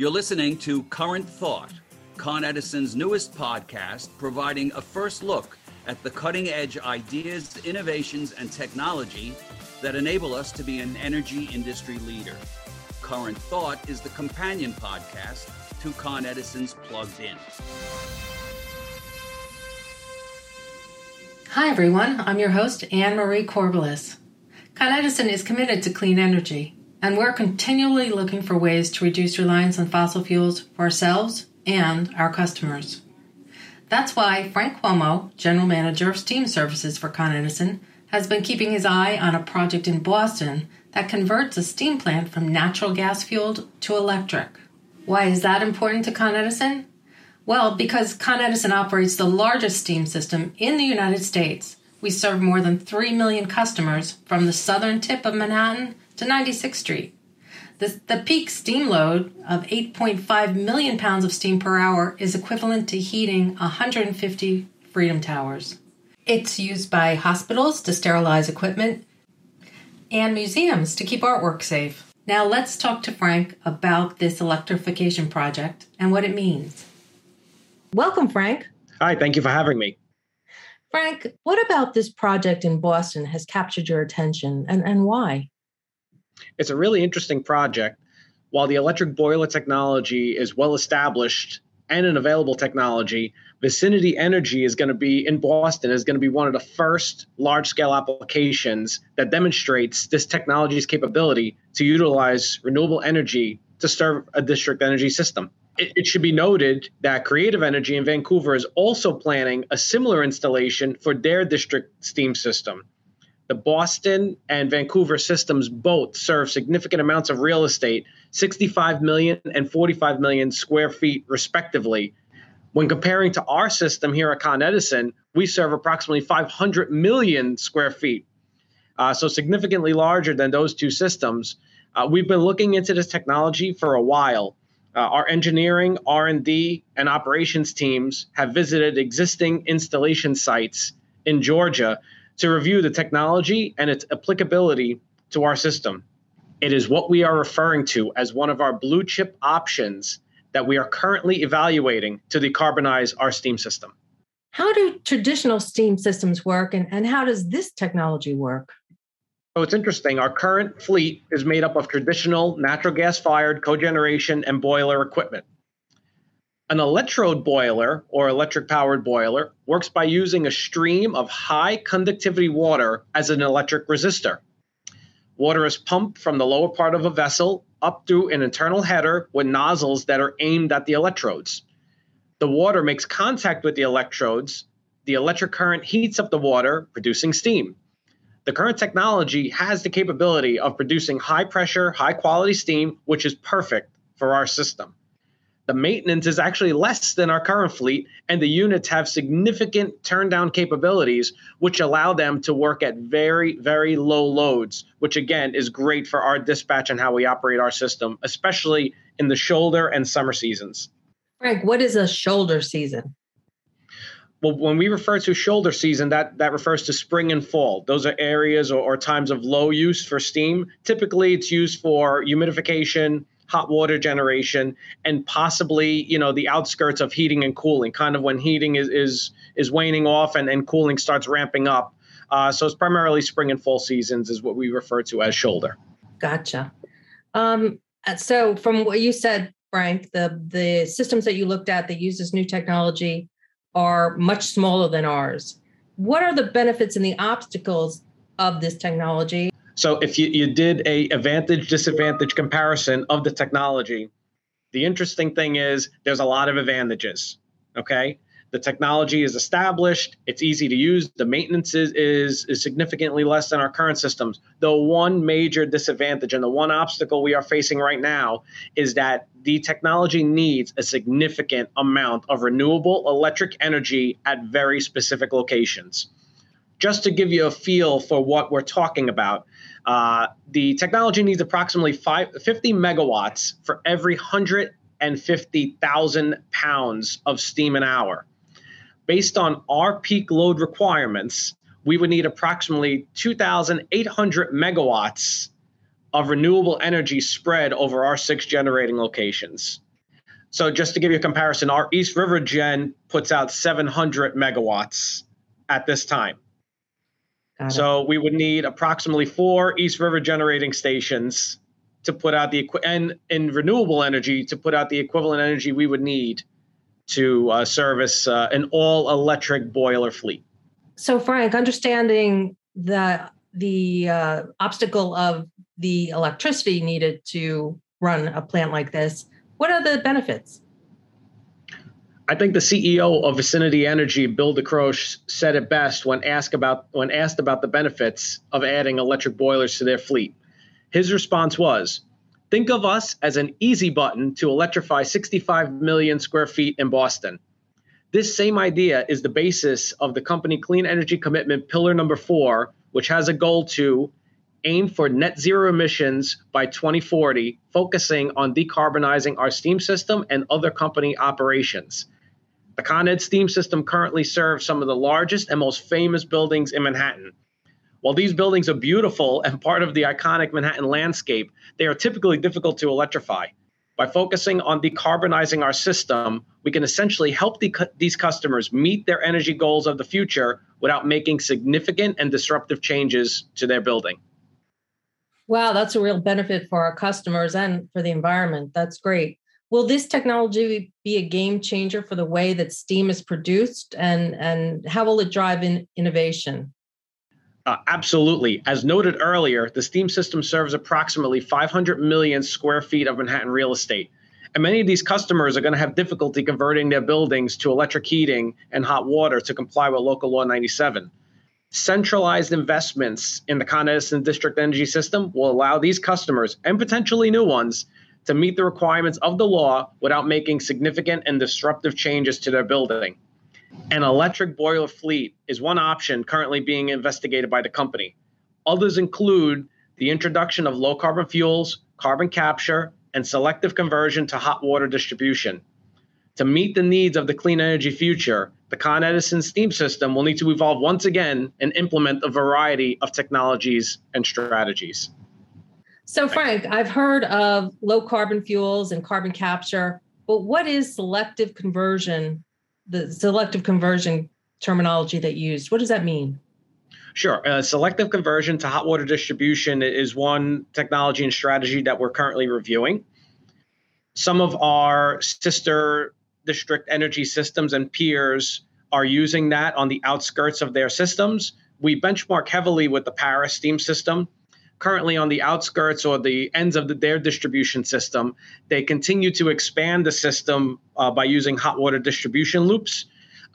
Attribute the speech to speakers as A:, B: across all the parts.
A: You're listening to Current Thought, Con Edison's newest podcast, providing a first look at the cutting edge ideas, innovations, and technology that enable us to be an energy industry leader. Current Thought is the companion podcast to Con Edison's Plugged In.
B: Hi, everyone. I'm your host, Anne Marie Corbelis. Con Edison is committed to clean energy, and we're continually looking for ways to reduce reliance on fossil fuels for ourselves and our customers. That's why Frank Cuomo, General Manager of Steam Services for Con Edison, has been keeping his eye on a project in Boston that converts a steam plant from natural gas fueled to electric. Why is that important to Con Edison? Well, because Con Edison operates the largest steam system in the United States. We serve more than 3 million customers from the southern tip of Manhattan to 96th Street. The, the peak steam load of 8.5 million pounds of steam per hour is equivalent to heating 150 Freedom Towers. It's used by hospitals to sterilize equipment and museums to keep artwork safe. Now let's talk to Frank about this electrification project and what it means. Welcome, Frank.
C: Hi, thank you for having me.
B: Frank, what about this project in Boston has captured your attention and, and why?
C: It's a really interesting project. While the electric boiler technology is well established and an available technology, Vicinity Energy is going to be in Boston is going to be one of the first large scale applications that demonstrates this technology's capability to utilize renewable energy to serve a district energy system. It, it should be noted that Creative Energy in Vancouver is also planning a similar installation for their district steam system. The Boston and Vancouver systems both serve significant amounts of real estate, 65 million and 45 million square feet, respectively. When comparing to our system here at Con Edison, we serve approximately 500 million square feet, uh, so significantly larger than those two systems. Uh, we've been looking into this technology for a while. Uh, our engineering, R&D, and operations teams have visited existing installation sites in Georgia to review the technology and its applicability to our system. It is what we are referring to as one of our blue chip options that we are currently evaluating to decarbonize our steam system.
B: How do traditional steam systems work, and, and how does this technology work?
C: So it's interesting. Our current fleet is made up of traditional natural gas fired cogeneration and boiler equipment. An electrode boiler or electric powered boiler works by using a stream of high conductivity water as an electric resistor. Water is pumped from the lower part of a vessel up through an internal header with nozzles that are aimed at the electrodes. The water makes contact with the electrodes. The electric current heats up the water, producing steam. The current technology has the capability of producing high pressure, high quality steam, which is perfect for our system. The maintenance is actually less than our current fleet, and the units have significant turn down capabilities, which allow them to work at very, very low loads, which again is great for our dispatch and how we operate our system, especially in the shoulder and summer seasons.
B: Frank, what is a shoulder season?
C: Well, when we refer to shoulder season, that, that refers to spring and fall. Those are areas or, or times of low use for steam. Typically, it's used for humidification, hot water generation and possibly you know the outskirts of heating and cooling kind of when heating is is is waning off and, and cooling starts ramping up. Uh, so it's primarily spring and fall seasons is what we refer to as shoulder.
B: Gotcha. Um, so from what you said frank the the systems that you looked at that use this new technology are much smaller than ours. What are the benefits and the obstacles of this technology
C: so if you, you did a advantage disadvantage comparison of the technology, the interesting thing is there's a lot of advantages. Okay. The technology is established, it's easy to use, the maintenance is, is, is significantly less than our current systems. The one major disadvantage and the one obstacle we are facing right now is that the technology needs a significant amount of renewable electric energy at very specific locations. Just to give you a feel for what we're talking about, uh, the technology needs approximately five, 50 megawatts for every 150,000 pounds of steam an hour. Based on our peak load requirements, we would need approximately 2,800 megawatts of renewable energy spread over our six generating locations. So just to give you a comparison, our East River Gen puts out 700 megawatts at this time. So we would need approximately four East River generating stations to put out the and in renewable energy to put out the equivalent energy we would need to uh, service uh, an all electric boiler fleet.
B: So, Frank, understanding the the uh, obstacle of the electricity needed to run a plant like this, what are the benefits?
C: I think the CEO of Vicinity Energy, Bill DiCroce, said it best when asked about when asked about the benefits of adding electric boilers to their fleet. His response was, Think of us as an easy button to electrify 65 million square feet in Boston. This same idea is the basis of the company Clean Energy Commitment Pillar Number Four, which has a goal to aim for net zero emissions by 2040, focusing on decarbonizing our steam system and other company operations. The Con Ed steam system currently serves some of the largest and most famous buildings in Manhattan. While these buildings are beautiful and part of the iconic Manhattan landscape, they are typically difficult to electrify. By focusing on decarbonizing our system, we can essentially help the, these customers meet their energy goals of the future without making significant and disruptive changes to their building.
B: Wow, that's a real benefit for our customers and for the environment. That's great. Will this technology be a game changer for the way that steam is produced and, and how will it drive in innovation?
C: Uh, absolutely. As noted earlier, the steam system serves approximately 500 million square feet of Manhattan real estate. And many of these customers are going to have difficulty converting their buildings to electric heating and hot water to comply with Local Law 97. Centralized investments in the Con Edison District Energy System will allow these customers and potentially new ones to meet the requirements of the law without making significant and disruptive changes to their building. An electric boiler fleet is one option currently being investigated by the company. Others include the introduction of low carbon fuels, carbon capture, and selective conversion to hot water distribution. To meet the needs of the clean energy future, the Con Edison steam system will need to evolve once again and implement a variety of technologies and strategies.
B: So, Frank, I've heard of low carbon fuels and carbon capture, but what is selective conversion the selective conversion terminology that you used. What does that mean?
C: Sure. Uh, selective conversion to hot water distribution is one technology and strategy that we're currently reviewing. Some of our sister district energy systems and peers are using that on the outskirts of their systems. We benchmark heavily with the Paris steam system. Currently, on the outskirts or the ends of the, their distribution system, they continue to expand the system uh, by using hot water distribution loops.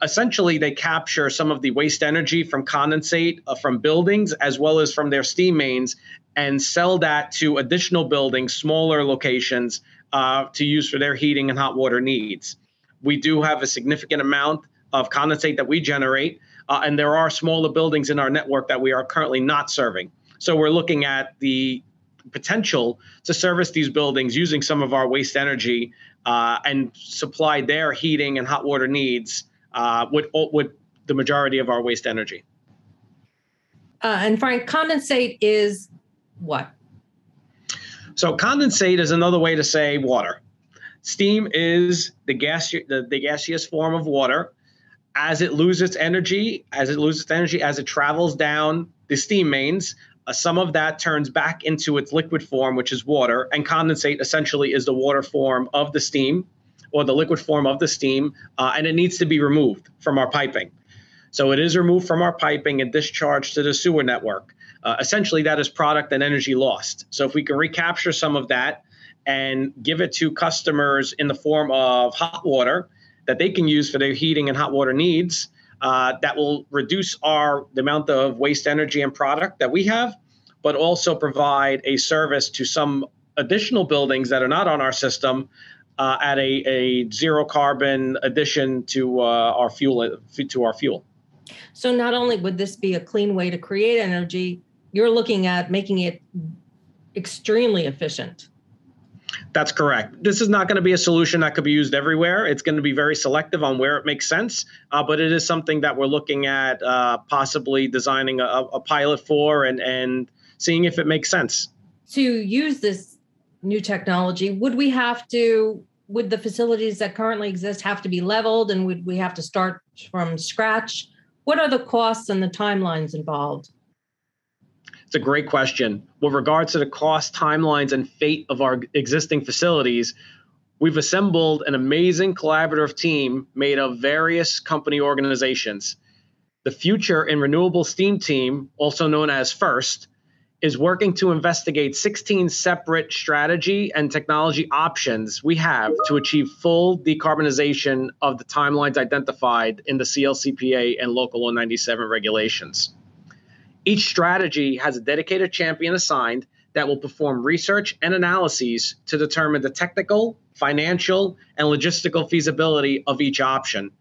C: Essentially, they capture some of the waste energy from condensate uh, from buildings as well as from their steam mains and sell that to additional buildings, smaller locations uh, to use for their heating and hot water needs. We do have a significant amount of condensate that we generate, uh, and there are smaller buildings in our network that we are currently not serving. So we're looking at the potential to service these buildings using some of our waste energy uh, and supply their heating and hot water needs uh, with, with the majority of our waste energy.
B: Uh, and Frank, condensate is what?
C: So condensate is another way to say water. Steam is the gas the, the gaseous form of water. As it loses energy, as it loses energy, as it travels down the steam mains, uh, some of that turns back into its liquid form, which is water, and condensate essentially is the water form of the steam or the liquid form of the steam, uh, and it needs to be removed from our piping. So it is removed from our piping and discharged to the sewer network. Uh, essentially, that is product and energy lost. So if we can recapture some of that and give it to customers in the form of hot water that they can use for their heating and hot water needs, uh, that will reduce our the amount of waste energy and product that we have, but also provide a service to some additional buildings that are not on our system uh, at a, a zero carbon addition to uh, our fuel to our fuel.
B: So not only would this be a clean way to create energy, you're looking at making it extremely efficient.
C: That's correct. This is not going to be a solution that could be used everywhere. It's going to be very selective on where it makes sense, uh, but it is something that we're looking at uh, possibly designing a, a, pilot for and, and seeing if it makes sense.
B: To use this new technology, would we have to would the facilities that currently exist have to be leveled and would we have to start from scratch? What are the costs and the timelines involved?
C: It's a great question. With regards to the cost, timelines, and fate of our existing facilities, we've assembled an amazing collaborative team made of various company organizations. The Future in Renewable Steam team, also known as FIRST, is working to investigate 16 separate strategy and technology options we have to achieve full decarbonization of the timelines identified in the CLCPA and Local 097 regulations. Each strategy has a dedicated champion assigned that will perform research and analyses to determine the technical, financial, and logistical feasibility of each option.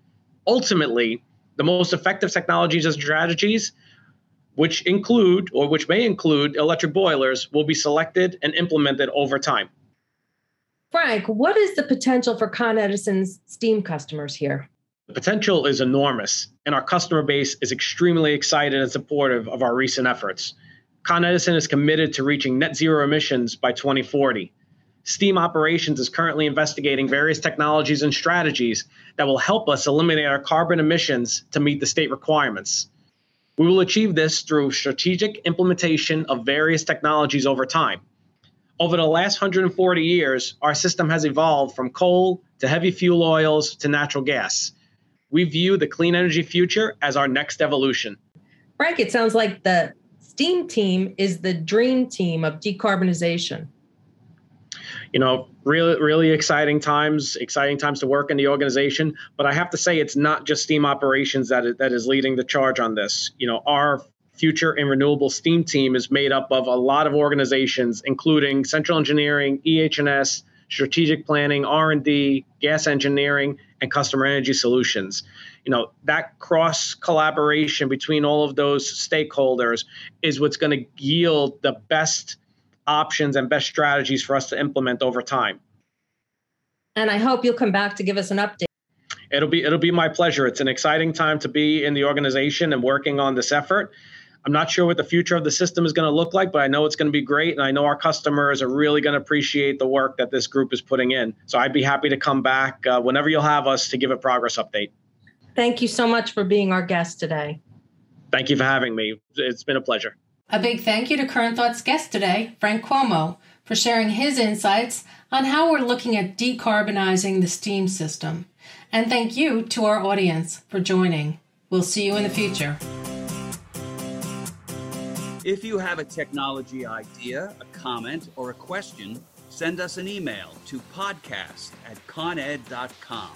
C: Ultimately, the most effective technologies and strategies, which include or which may include electric boilers, will be selected and implemented over time.
B: Frank, what is the potential for Con Edison's steam customers here?
C: The potential is enormous, and our customer base is extremely excited and supportive of our recent efforts. Con Edison is committed to reaching net zero emissions by 2040. Steam Operations is currently investigating various technologies and strategies that will help us eliminate our carbon emissions to meet the state requirements. We will achieve this through strategic implementation of various technologies over time. Over the last 140 years, our system has evolved from coal to heavy fuel oils to natural gas. We view the clean energy future as our next evolution.
B: Frank, it sounds like the STEAM team is the dream team of decarbonization
C: you know, really, really exciting times, exciting times to work in the organization. But I have to say, it's not just steam operations that is, that is leading the charge on this. You know, our future and renewable steam team is made up of a lot of organizations, including central engineering, EH&S, strategic planning, R&D, gas engineering, and customer energy solutions. You know, that cross collaboration between all of those stakeholders is what's going to yield the best options and best strategies for us to implement over time.
B: And I hope you'll come back to give us an update.
C: It'll be it'll be my pleasure. It's an exciting time to be in the organization and working on this effort. I'm not sure what the future of the system is going to look like, but I know it's going to be great. And I know our customers are really going to appreciate the work that this group is putting in. So I'd be happy to come back uh, whenever you'll have us to give a progress update.
B: Thank you so much for being our guest today.
C: Thank you for having me. It's been a pleasure.
B: A big thank you to Current Thoughts guest today, Frank Cuomo, for sharing his insights on how we're looking at decarbonizing the steam system. And thank you to our audience for joining. We'll see you in the future.
A: If you have a technology idea, a comment, or a question, send us an email to podcast at coned.com.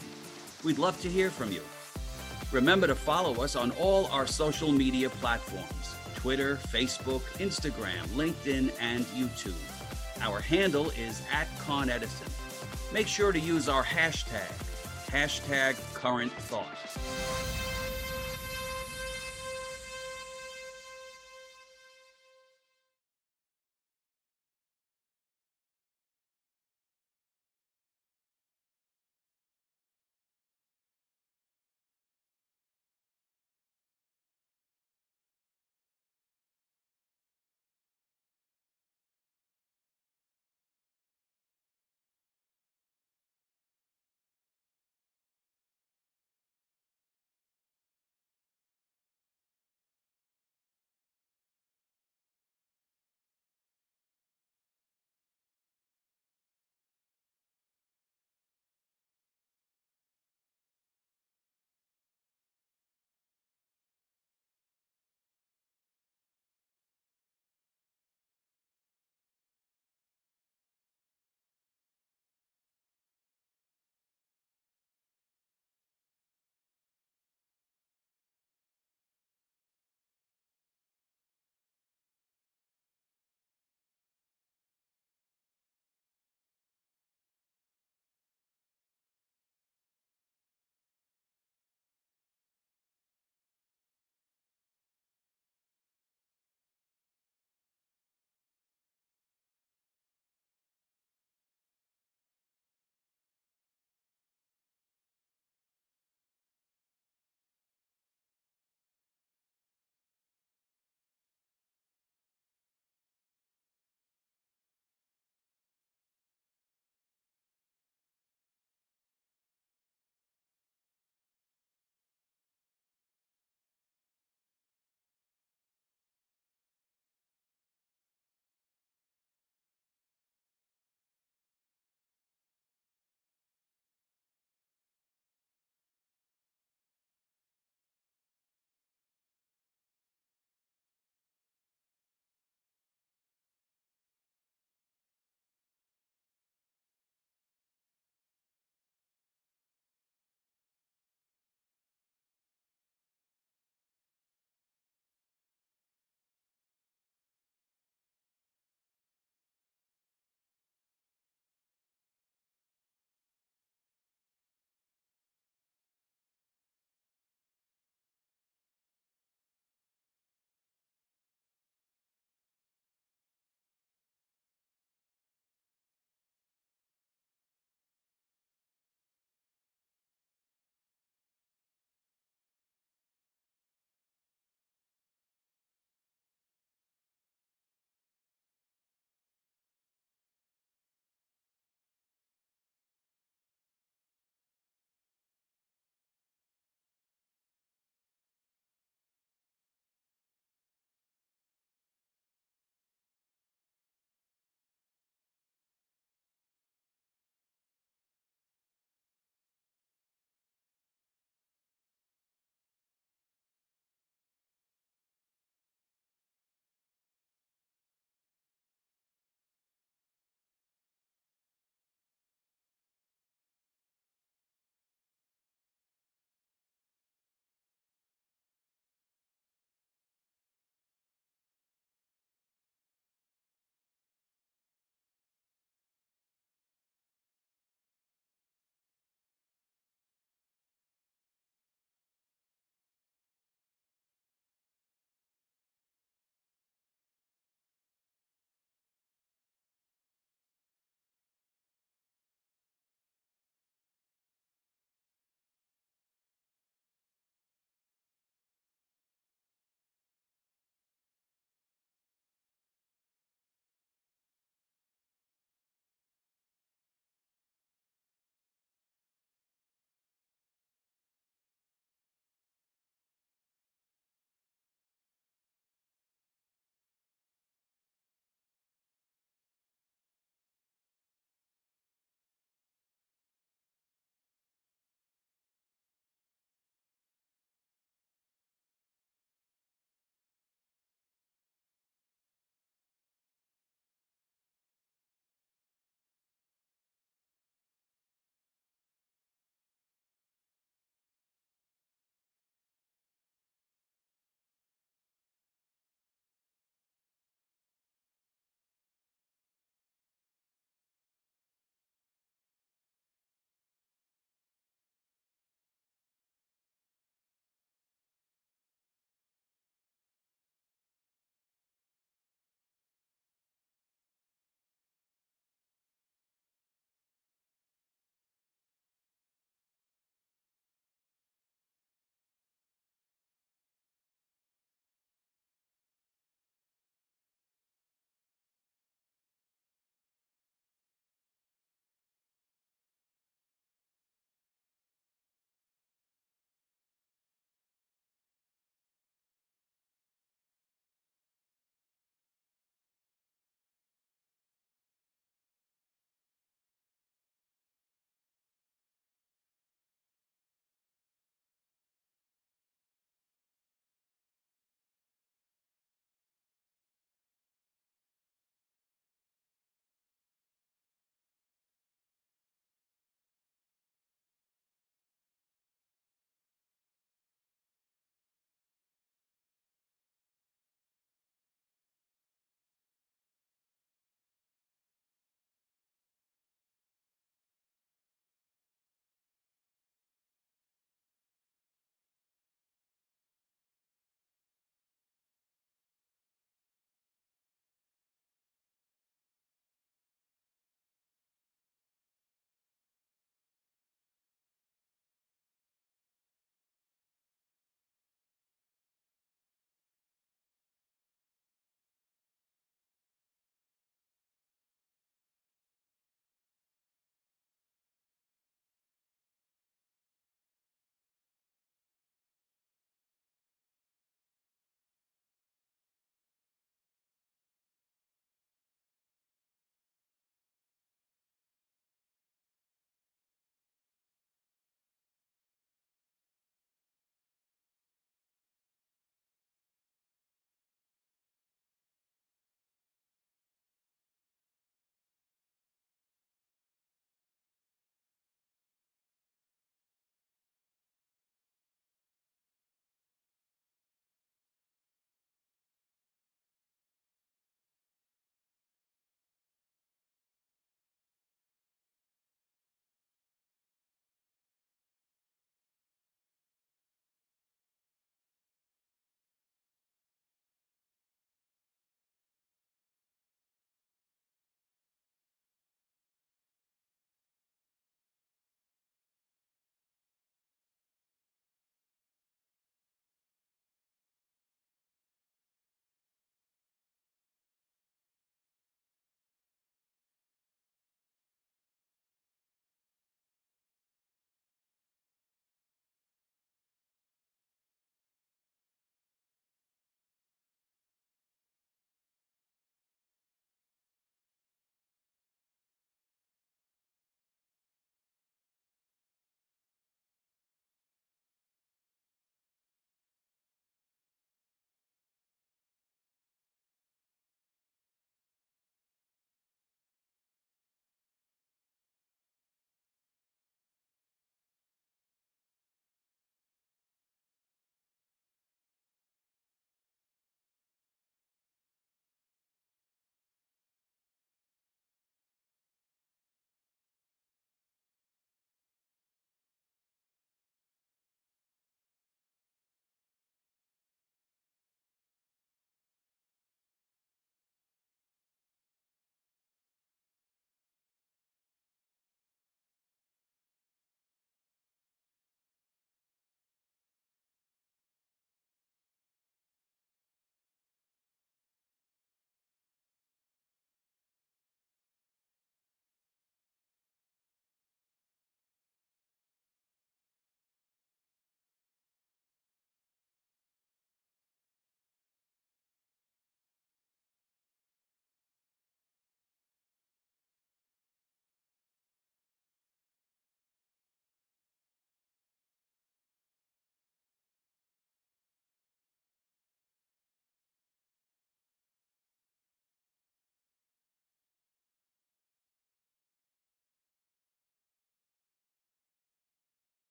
A: We'd love to hear from you. Remember to follow us on all our social media platforms. Twitter, Facebook, Instagram, LinkedIn, and YouTube. Our handle is at Con Edison. Make sure to use our hashtag, hashtag current thought.